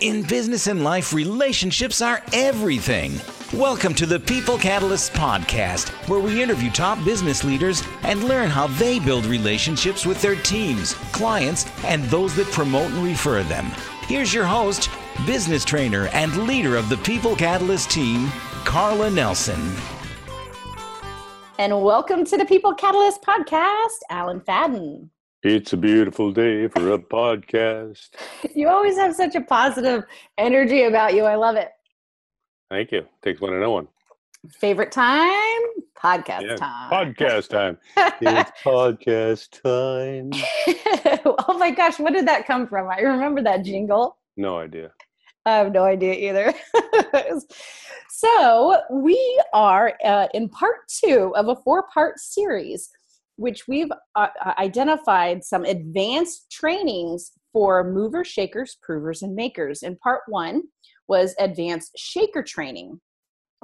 In business and life, relationships are everything. Welcome to the People Catalysts podcast, where we interview top business leaders and learn how they build relationships with their teams, clients, and those that promote and refer them. Here's your host, business trainer, and leader of the People Catalyst team, Karla Nelson. And welcome to the People Catalyst podcast, Allen Fahden. It's a beautiful day for a podcast. You always have such a positive energy about you. I love it. Thank you. Takes one to know one. Favorite time? Podcast Yeah, time. Podcast time. it's podcast time. oh my gosh, what did that come from? I remember that jingle. No idea. I have no idea either. so, we are uh, in part two of a four part series, which we've uh, uh, identified some advanced trainings for movers, shakers, provers, and makers. And part one was advanced shaker training.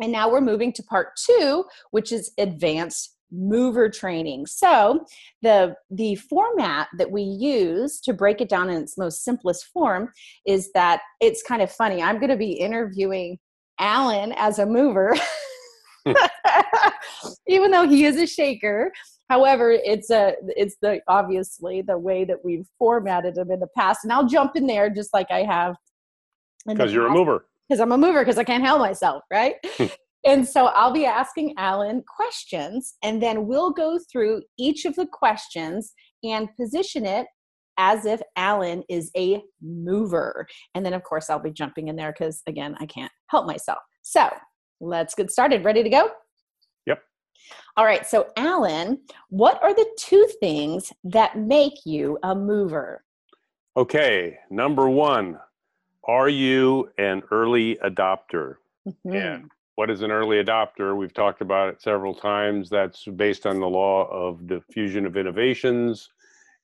And now we're moving to part two, which is advanced mover training. So the the format that we use to break it down in its most simplest form is that it's kind of funny. I'm going to be interviewing Allen as a mover. Even though he is a shaker, however, it's a it's the obviously the way that we've formatted them in the past, and I'll jump in there just like I have Because you're a mover. because I'm a mover because I can't help myself, right? and so I'll be asking Allen questions, and then we'll go through each of the questions and position it as if Allen is a mover. And then, of course, I'll be jumping in there because, again, I can't help myself. So let's get started. Ready to go? All right. So, Allen, what are the two things that make you a mover? Okay. Number one, are you an early adopter? Mhm. Yeah. What is an early adopter? We've talked about it several times. That's based on the law of diffusion of innovations.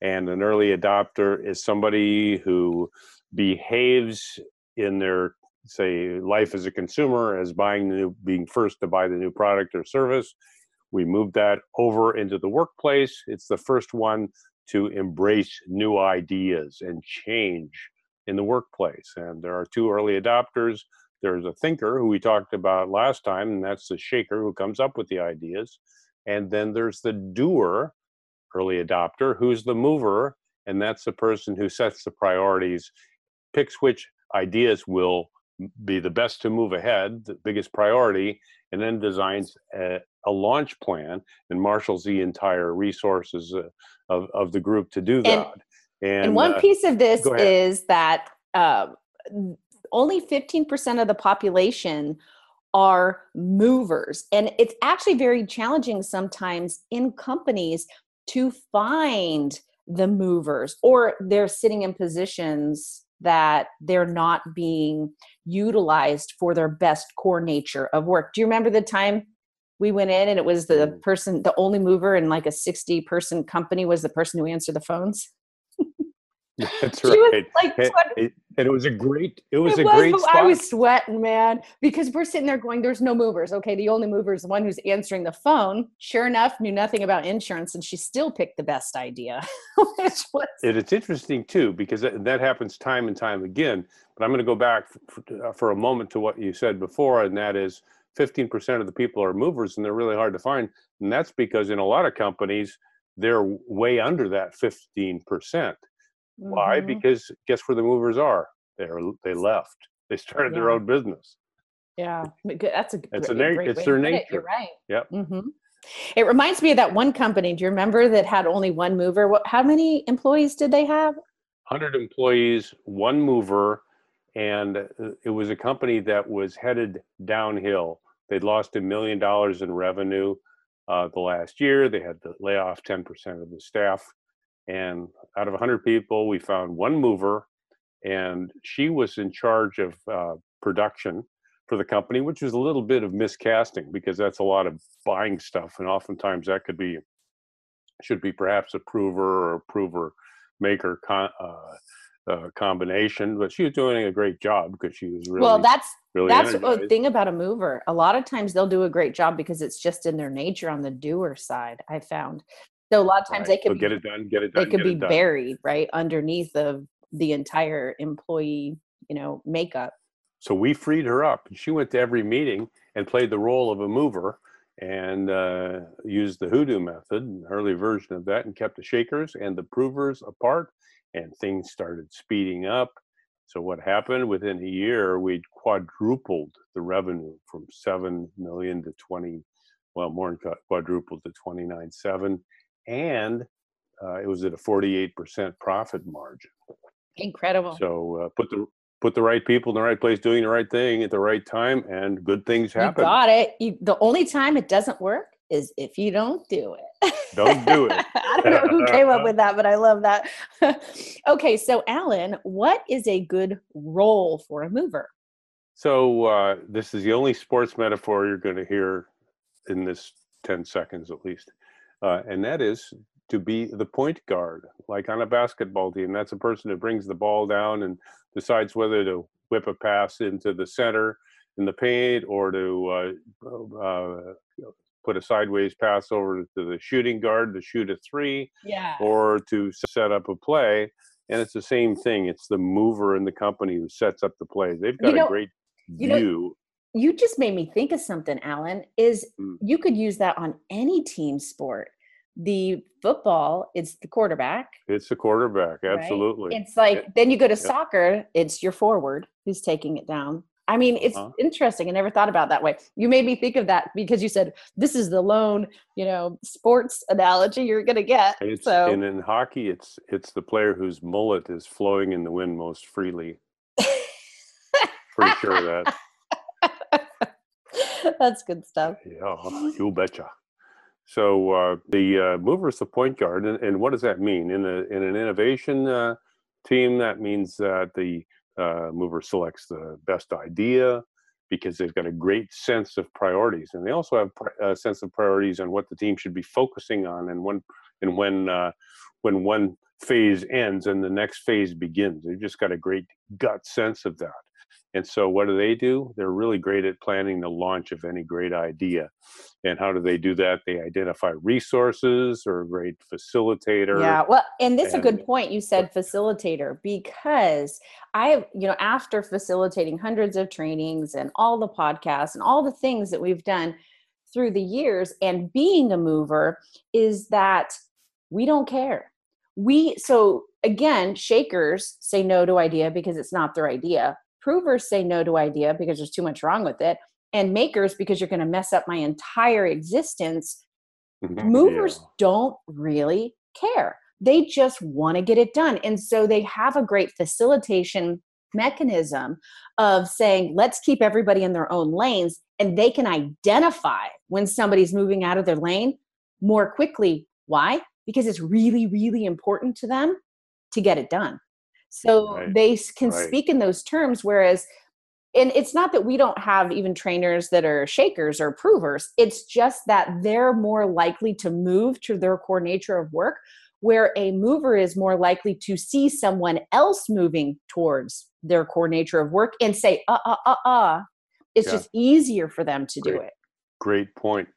And an early adopter is somebody who behaves in their, say, life as a consumer as buying the new, being first to buy the new product or service. We move that over into the workplace. It's the first one to embrace new ideas and change in the workplace. And there are two early adopters there's a thinker who we talked about last time, and that's the shaker who comes up with the ideas. And then there's the doer, early adopter, who's the mover, and that's the person who sets the priorities, picks which ideas will be the best to move ahead, the biggest priority, and then designs a, a launch plan and marshals the entire resources uh, of, of the group to do that. And, And, one uh, piece of this is that uh, only 15% of the population are movers. And it's actually very challenging sometimes in companies to find the movers, or they're sitting in positions that they're not being utilized for their best core nature of work. Do you remember the time we went in and it was the Mm. person, the only mover in like a 60 person company was the person who answered the phones? that's She was right. like and, it, and it was a great it was It a great spot. I was sweating, man, because we're sitting there going, "There's no movers." Okay, the only mover is the one who's answering the phone. Sure enough, knew nothing about insurance, and she still picked the best idea, which was and it's interesting too because that, that happens time and time again but i'm going to go back for, uh, for a moment to what you said before and that is 15% of the people are movers and they're really hard to find and that's because in a lot of companies they're way under that 15% why Mhm. because guess where the movers are they're they left they started their own business yeah, that's a, It's great, a great it's their put it. You're nature. right. Yep. hmm It reminds me of that one company. Do you remember that had only one mover? What? How many employees did they have? 100 employees, one mover, and uh, it was a company that was headed downhill. They'd lost a million dollars in revenue uh, the last year. They had to lay off 10% of the staff. And out of 100 people, we found one mover, and she was in charge of uh, production for the company, which was a little bit of miscasting because that's a lot of buying stuff. And oftentimes that could be, should be perhaps a prover or a prover maker con- uh, uh, combination, but she was doing a great job because she was really, well, that's really that's the energized. thing about a mover. A lot of times they'll do a great job because it's just in their nature on the doer side. I found so a lot of times Right. they So could get it done, get it they could be buried right underneath of the entire employee you know makeup. So we freed her up and she went to every meeting and played the role of a mover and uh, used the WhoDo method an early version of that and kept the shakers and the provers apart and things started speeding up. So what happened? Within a year we'd quadrupled the revenue from 7 million to 20 well more than quadrupled to 29.7 and uh, it was at a 48% profit margin. Incredible. So uh, put the put the right people in the right place doing the right thing at the right time and good things happen. you got it. You, the only time it doesn't work is if you don't do it. Don't do it. I don't know who came up with that but i love that. Okay so Allen what is a good role for a mover? So uh, this is the only sports metaphor you're going to hear in this 10 seconds at least uh, and that is to be the point guard, like on a basketball team. That's a person who brings the ball down and decides whether to whip a pass into the center in the paint or to uh, uh, put a sideways pass over to the shooting guard to shoot a three, yeah. or to set up a play. And it's the same thing. It's the mover in the company who sets up the plays. They've got you know, a great view. You just made me think of something, Allen. Is mm. you could use that on any team sport the football it's the quarterback it's the quarterback absolutely right? it's like then you go to yeah. soccer it's your forward who's taking it down i mean it's uh-huh. interesting i never thought about that way you made me think of that because you said this is the lone you know sports analogy you're gonna get it's, so and in hockey it's it's the player whose mullet is flowing in the wind most freely pretty sure of that that's good stuff yeah you betcha so uh, the uh, mover is the point guard, and, and, what does that mean in a in an innovation uh, team? That means that the uh, mover selects the best idea because they've got a great sense of priorities, and they also have a sense of priorities on what the team should be focusing on, and when and when uh, when one phase ends and the next phase begins. They've just got a great gut sense of that. And so, what do they do? They're really great at planning the launch of any great idea. And how do they do that? They identify resources or a great facilitator. Yeah, well, and this is a good point. You said facilitator because I, you know, after facilitating hundreds of trainings and all the podcasts and all the things that we've done through the years and being a mover is that we don't care. We, so again, shakers say no to idea because it's not their idea provers say no to idea because there's too much wrong with it and makers because you're going to mess up my entire existence mm-hmm. movers yeah. don't really care they just want to get it done and so they have a great facilitation mechanism of saying let's keep everybody in their own lanes and they can identify when somebody's moving out of their lane more quickly why because it's really really important to them to get it done so right. they can right. speak in those terms whereas and it's not that we don't have even trainers that are shakers or provers it's just that they're more likely to move to their core nature of work where a mover is more likely to see someone else moving towards their core nature of work and say uh uh uh uh it's yeah. just easier for them to great, do it great point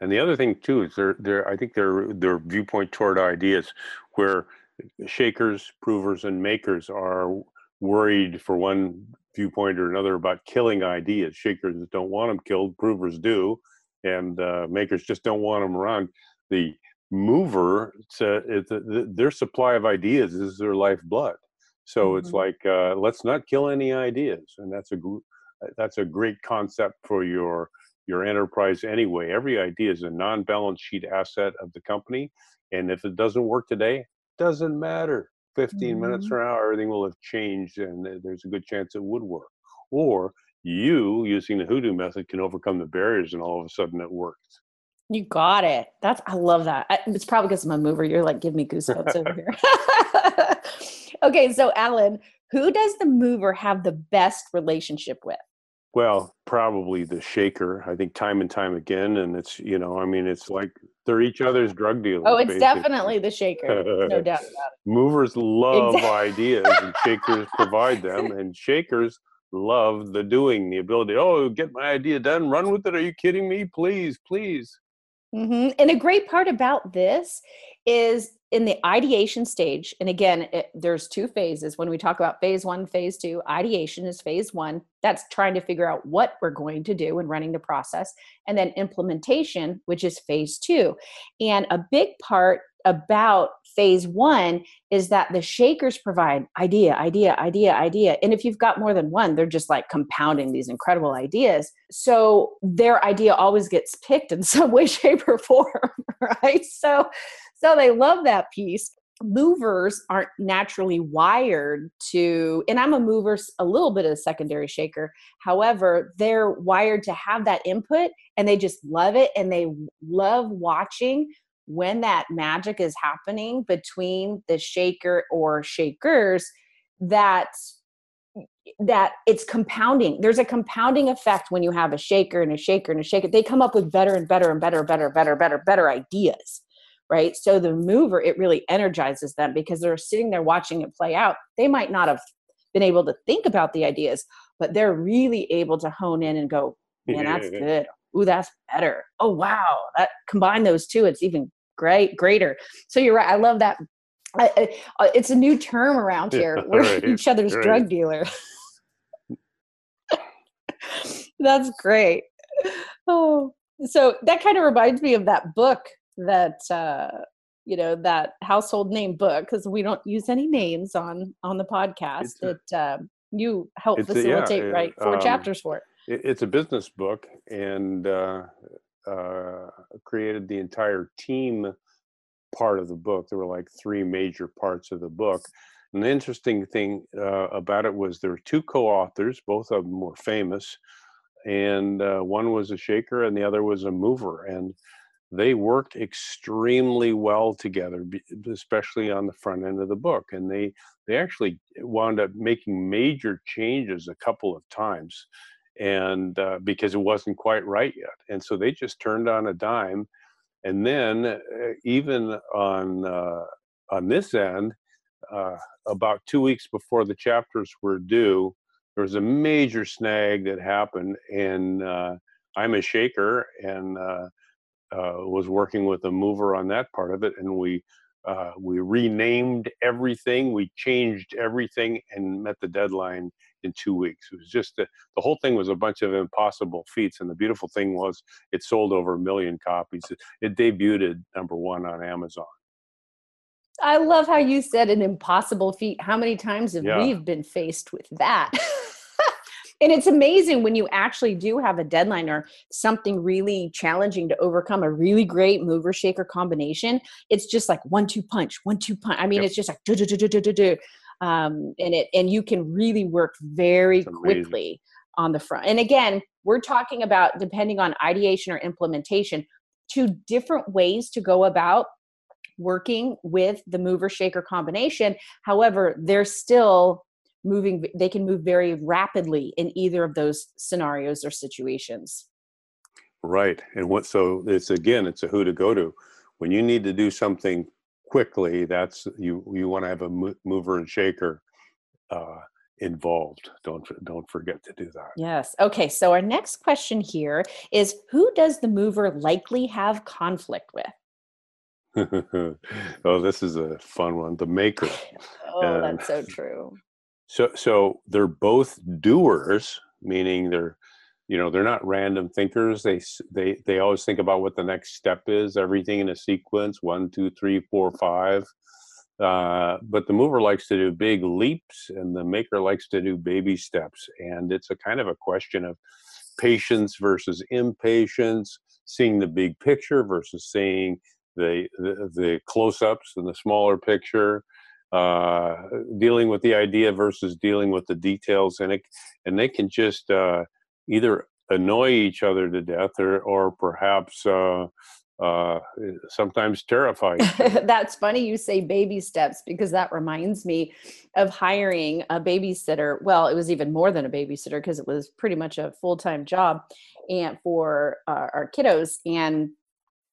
and the other thing too is their their i think their their viewpoint toward ideas where shakers, provers, and makers are worried for one viewpoint or another about killing ideas. Shakers don't want them killed, provers do, and uh, makers just don't want them around. The mover, it's a, it's a, their supply of ideas is their lifeblood. So mm-hmm. it's like uh, let's not kill any ideas, and that's a that's a great concept for your your enterprise anyway. Every idea is a non-balance sheet asset of the company, and if it doesn't work today, doesn't matter. 15 mm-hmm. minutes from now, everything will have changed, and there's a good chance it would work. Or you, using the WhoDo method, can overcome the barriers, and all of a sudden it works. You got it. That's I love that. I, it's probably because I'm a mover. You're like, give me goosebumps over here. okay, so Allen, who does the mover have the best relationship with? Well, probably the shaker. I think time and time again, and it's you know, I mean, it's like they're each other's drug dealers. Oh, it's basically. definitely the shaker, no doubt about it. Movers love exactly. ideas, and shakers provide them, and shakers love the doing, the ability. Oh, get my idea done, run with it. Are you kidding me? Please, please. Mm-hmm. And a great part about this is in the ideation stage, and again, it, there's two phases. When we talk about phase one, phase two, ideation is phase one. That's trying to figure out what we're going to do and running the process. And then implementation, which is phase two. And a big part about phase one is that the shakers provide idea, idea, idea, idea. And if you've got more than one, they're just like compounding these incredible ideas. So their idea always gets picked in some way, shape, or form, right? So so they love that piece. Movers aren't naturally wired to and i'm a mover a little bit of a secondary shaker. However they're wired to have that input and they just love it and they love watching when that magic is happening between the shaker or shakers that that it's compounding. There's a compounding effect when you have a shaker and a shaker and a shaker. They come up with better and better and better better better better better ideas right? So the mover, it really energizes them because they're sitting there watching it play out. They might not have been able to think about the ideas, but they're really able to hone in and go, man, that's good. Ooh, that's better. Oh, wow. That combine those two, it's even great, greater. So you're right. I love that. I, I, uh, it's a new term around here. We're right, each other's right. drug dealer. that's great. Oh, so that kind of reminds me of that book that uh, you know that household name book because we don't use any names on on the podcast that uh, you help facilitate a, yeah, write four um, chapters for it. It's a business book and uh, uh, created the entire team part of the book. There were like three major parts of the book. And the interesting thing uh, about it was there were two co-authors, both of them were famous, and uh, one was a shaker and the other was a mover. And they worked extremely well together especially on the front end of the book and they they actually wound up making major changes a couple of times and uh, because it wasn't quite right yet and so they just turned on a dime and then uh, even on uh, on this end uh, about two weeks before the chapters were due there was a major snag that happened and uh, i'm a shaker and uh, was working with a mover on that part of it, and we uh, we renamed everything, we changed everything, and met the deadline in two weeks. It was just a, the whole thing was a bunch of impossible feats, and the beautiful thing was it sold over a million copies. It, it debuted number one on Amazon. I love how you said an impossible feat. How many times have yeah. we been faced with that? and it's amazing when you actually do have a deadline or something really challenging to overcome a really great mover shaker combination it's just like one two punch one two punch. I mean yep. it's just like do do do do do do um and it and you can really work very quickly on the front. And again we're talking about depending on ideation or implementation two different ways to go about working with the mover shaker combination. However they're still moving they can move very rapidly in either of those scenarios or situations. Right and what so it's again it's a who to go to. When you need to do something quickly that's you you want to have a mover and shaker uh, involved. Don't don't forget to do that. Yes okay so our next question here is who does the mover likely have conflict with? Oh this is a fun one the maker. Oh that's so true so so they're both doers, meaning they're you know they're not random thinkers. They they they always think about what the next step is. Everything in a sequence: one, two, three, four, five. Uh, but the mover likes to do big leaps, and the maker likes to do baby steps. And it's a kind of a question of patience versus impatience, seeing the big picture versus seeing the the, the close-ups and the smaller picture uh, dealing with the idea versus dealing with the details and it and they can just uh, either annoy each other to death or or perhaps uh, uh, sometimes terrify. That's funny you say baby steps because that reminds me of hiring a babysitter. Well, it was even more than a babysitter because it was pretty much a full time job, and for uh, our kiddos. And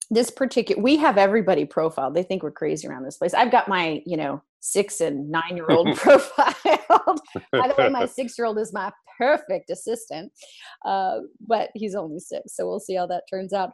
this particular, we have everybody profiled. They think we're crazy around this place. I've got my, you know, six and nine year old profiled. By the way, my six year old is my perfect assistant, uh, but he's only six, so we'll see how that turns out.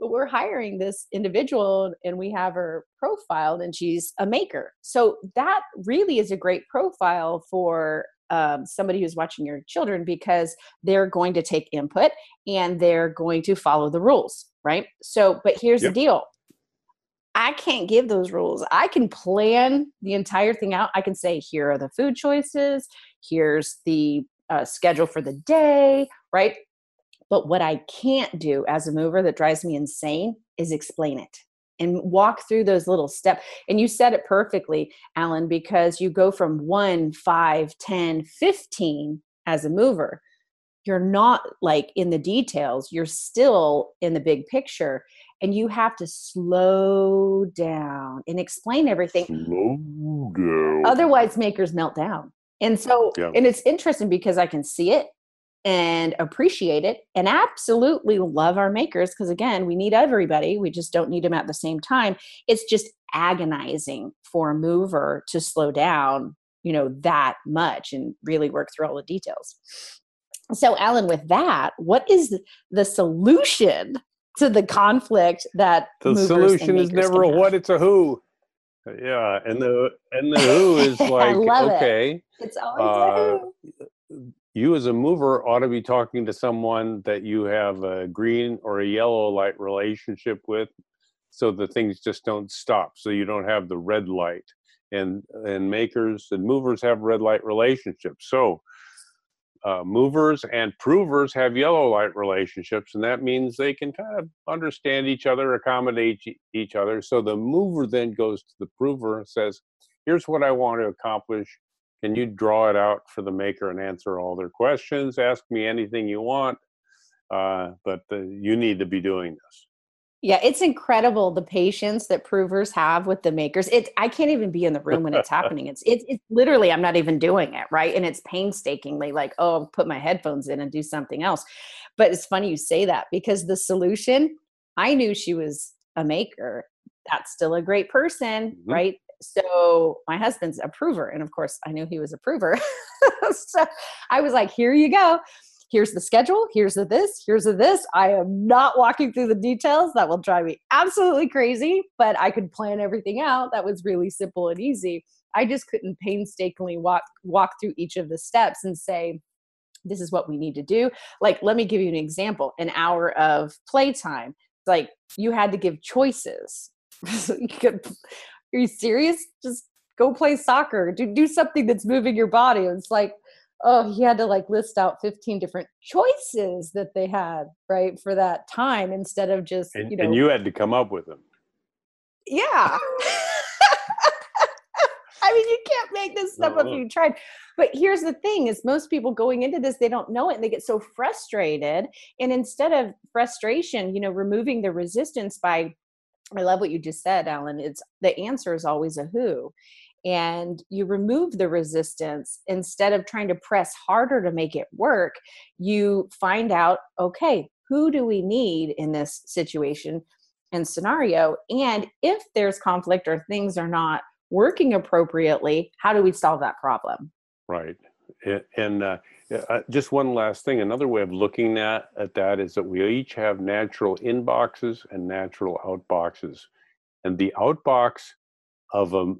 but we're hiring this individual and we have her profiled and she's a maker so that really is a great profile for um, somebody who's watching your children because they're going to take input and they're going to follow the rules right so but here's yep. the deal I can't give those rules. I can plan the entire thing out. I can say, here are the food choices, here's the uh, schedule for the day, right? But what I can't do as a mover that drives me insane is explain it and walk through those little steps. And you said it perfectly, Allen, because you go from one, five, 10, 15 as a mover. You're not like in the details, you're still in the big picture and you have to slow down and explain everything. Slow down. Otherwise, makers melt down. And so, yeah. and it's interesting because I can see it and appreciate it and absolutely love our makers because again we need everybody we just don't need them at the same time it's just agonizing for a mover to slow down you know that much and really work through all the details so Allen with that what is the solution to the conflict that the solution is never a what it's a who. Yeah and the and the who is like okay it. it's always uh, you as a mover ought to be talking to someone that you have a green or a yellow light relationship with so the things just don't stop so you don't have the red light. And and makers and movers have red light relationships. So uh, movers and provers have yellow light relationships and that means they can kind of understand each other accommodate each other. So the mover then goes to the prover and says here's what i want to accomplish. Can you draw it out for the maker and answer all their questions? Ask me anything you want uh, but the, you need to be doing this yeah it's incredible the patience that provers have with the makers. It i can't even be in the room when it's happening. It's, it's it's literally i'm not even doing it right? And it's painstakingly like oh I'll put my headphones in and do something else. But it's funny you say that because the solution i knew she was a maker. That's still a great person mm-hmm. right? So my husband's a prover and of course i knew he was a prover so i was like here you go here's the schedule here's the this here's the this. I am not walking through the details. That will drive me absolutely crazy but i could plan everything out. That was really simple and easy. I just couldn't painstakingly walk walk through each of the steps and say this is what we need to do. Like let me give you an example an hour of playtime. It's like you had to give choices. You could are you serious? Just go play soccer. Do do something that's moving your body. It's like, oh, he had to like list out 15 different choices that they had, right, for that time instead of just and, you know And you had to come up with them. Yeah. I mean, you can't make this stuff up if uh-huh. you tried. But here's the thing is most people going into this, they don't know it and they get so frustrated. And instead of frustration, you know, removing the resistance by I love what you just said, Allen. It's the answer is always a who. And you remove the resistance instead of trying to press harder to make it work. You find out, okay, who do we need in this situation and scenario? And if there's conflict or things are not working appropriately, how do we solve that problem? Right. And uh, uh, just one last thing. Another way of looking at, at that is that we each have natural inboxes and natural outboxes. And the outbox of a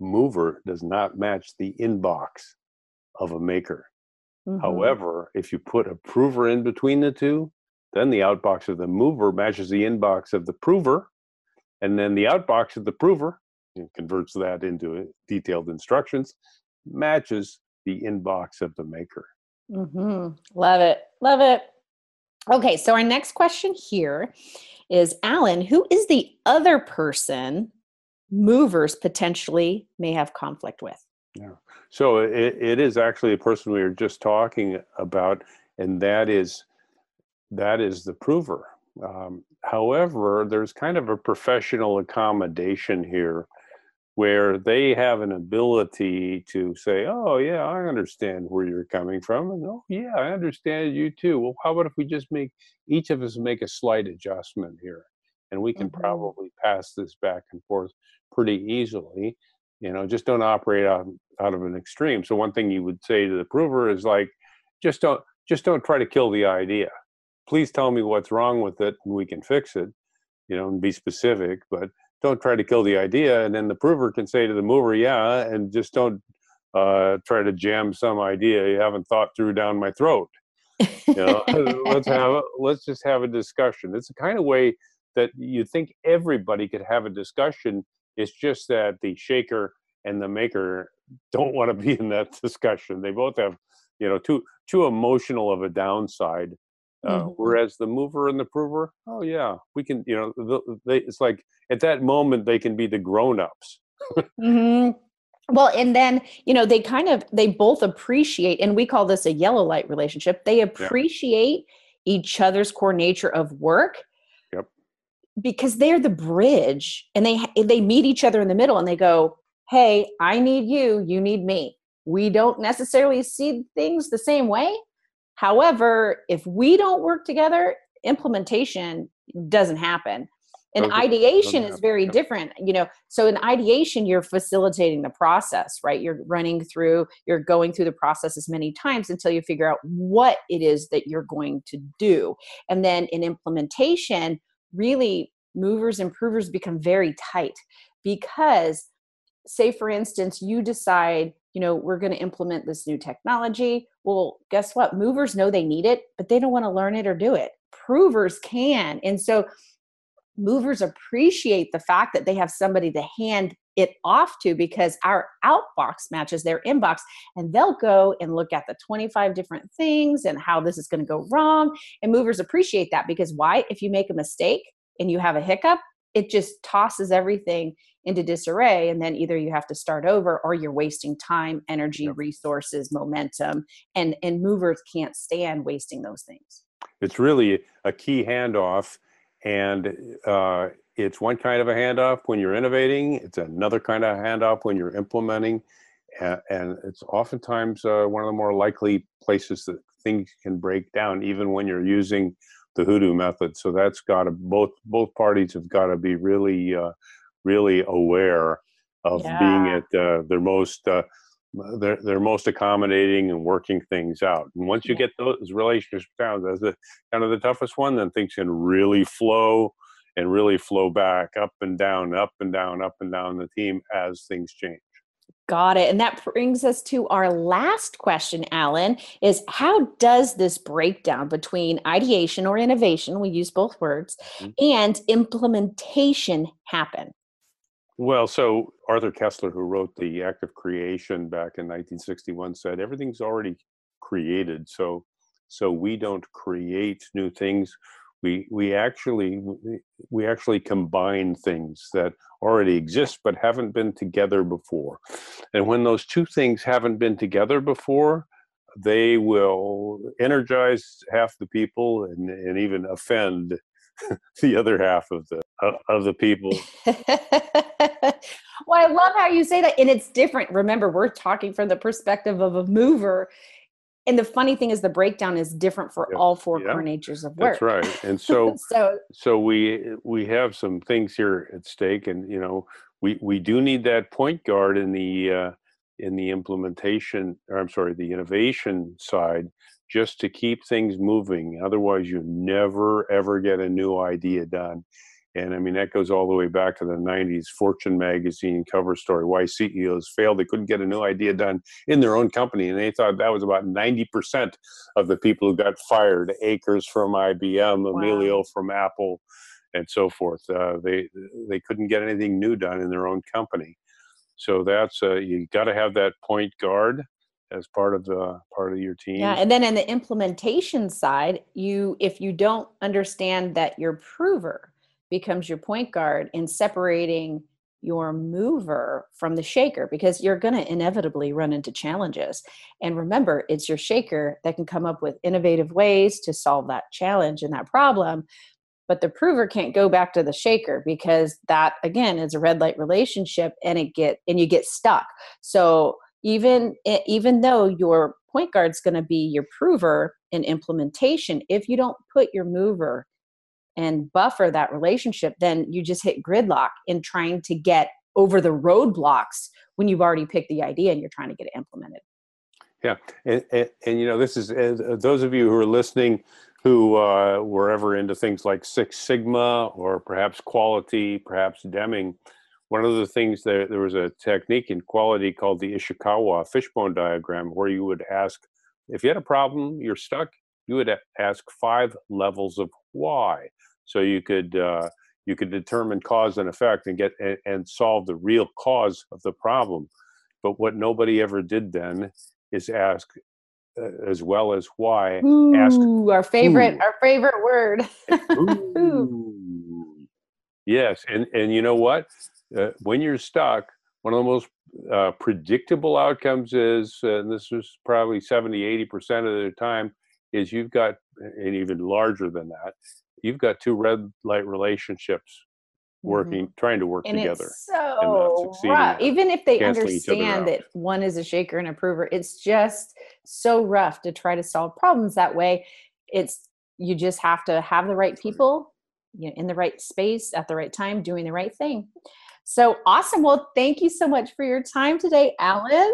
mover does not match the inbox of a maker. Mm-hmm. However, if you put a prover in between the two, then the outbox of the mover matches the inbox of the prover. And then the outbox of the prover converts that into detailed instructions, matches the inbox of the maker. Mm-hmm. Love it. Love it. Okay, so our next question here is Allen, who is the other person movers potentially may have conflict with? Yeah. So it, it is actually a person we were just talking about, and that is that is the prover. Um, however, there's kind of a professional accommodation here where they have an ability to say, "Oh yeah, I understand where you're coming from," and "Oh yeah, I understand you too." Well, how about if we just make each of us make a slight adjustment here, and we can mm-hmm. probably pass this back and forth pretty easily. You know, just don't operate out out of an extreme. So one thing you would say to the prover is like, just don't just don't try to kill the idea. Please tell me what's wrong with it, and we can fix it. you know, and be specific, but don't try to kill the idea. And then the prover can say to the mover, yeah, and just don't uh, try to jam some idea you haven't thought through down my throat. You know, let's have let's just have a discussion. It's the kind of way that you think everybody could have a discussion. It's just that the shaker and the maker don't want to be in that discussion. They both have, you know, too too emotional of a downside. Uh, mm-hmm. Whereas the mover and the prover, oh yeah, we can, you know, they, it's like at that moment they can be the grown ups. mm-hmm well and then you know they kind of they both appreciate and we call this a yellow light relationship they appreciate yeah. each other's core nature of work because they're the bridge and they they meet each other in the middle and they go hey i need you you need me. We don't necessarily see things the same way. However if we don't work together implementation doesn't happen. And ideation is very different you know? So in ideation you're facilitating the process right? You're running through you're going through the process as many times until you figure out what it is that you're going to do. And then in implementation really movers and provers become very tight because say for instance you decide you know we're going to implement this new technology well guess what? Movers know they need it but they don't want to learn it or do it. Provers can and so movers appreciate the fact that they have somebody to hand it off to because our outbox matches their inbox and they'll go and look at the 25 different things and how this is going to go wrong and movers appreciate that because why? If you make a mistake and you have a hiccup it just tosses everything into disarray and then either you have to start over or you're wasting time energy resources momentum and and movers can't stand wasting those things. It's really a key handoff and uh, it's one kind of a handoff when you're innovating. It's another kind of handoff when you're implementing. And, and it's oftentimes uh, one of the more likely places that things can break down even when you're using the WhoDo method. So that's got to both both parties have got to be really uh, really aware of yeah. being at uh, their most uh, they're they're most accommodating and working things out. And once you get those relationships down, that's the kind of the toughest one. Then things can really flow and really flow back up and down, up and down, up and down the team as things change. Got it. And that brings us to our last question, Allen, is how does this breakdown between ideation or innovation, we use both words, mm-hmm. and implementation happen? Well, so Arthur Koestler, who wrote The Act of Creation back in 1961, said everything's already created. So, so we don't create new things. We we actually we actually combine things that already exist but haven't been together before. And when those two things haven't been together before, they will energize half the people and, and even offend the other half of the of the people. well, I love how you say that, and it's different. Remember, we're talking from the perspective of a mover, and the funny thing is, the breakdown is different for all four core natures of work. That's right, and so so so we we have some things here at stake, and you know we we do need that point guard in the uh, in the implementation, or I'm sorry, the innovation side just to keep things moving. Otherwise, you never ever get a new idea done. And I mean, that goes all the way back to the 90s Fortune magazine cover story why CEOs failed. They couldn't get a new idea done in their own company. And they thought that was about 90% of the people who got fired Akers from IBM, wow. Amelio from Apple, and so forth. Uh, they, they couldn't get anything new done in their own company. So that's, uh, you got to have that point guard as part of the part of your team. Yeah, and then in the implementation side, you if you don't understand that your prover becomes your point guard in separating your mover from the shaker because you're going to inevitably run into challenges. And remember, it's your shaker that can come up with innovative ways to solve that challenge and that problem. But the prover can't go back to the shaker because that again is a red light relationship and it get and you get stuck. So even even though your point guard is going to be your prover in implementation if you don't put your mover and buffer that relationship then you just hit gridlock in trying to get over the roadblocks when you've already picked the idea and you're trying to get it implemented. Yeah and, and, and you know this is uh, those of you who are listening who uh, were ever into things like Six Sigma or perhaps quality, perhaps Deming, one of the things that there was a technique in quality called the Ishikawa fishbone diagram, where you would ask if you had a problem, you're stuck, you would ask five levels of why, so you could uh, you could determine cause and effect and get and, and solve the real cause of the problem. But what nobody ever did then is ask uh, as well as why. Ooh, ask our favorite, our favorite word. yes, and and you know what? uh, when you're stuck, one of the most uh, predictable outcomes is, uh, and this is probably 70, 80% of the time, is you've got, and even larger than that, you've got two red light relationships working, mm-hmm. trying to work and together. It's so rough. Even if they understand that one is a shaker and a prover, it's just so rough to try to solve problems that way. It's you just have to have the right people you know, in the right space at the right time, doing the right thing. So awesome. Well, thank you so much for your time today, Allen.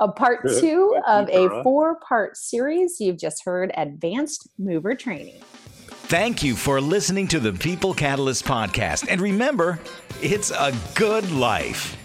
A part two of a four part series. You've just heard Advanced Mover Training. Thank you for listening to the People Catalyst podcast. And remember, it's a good life.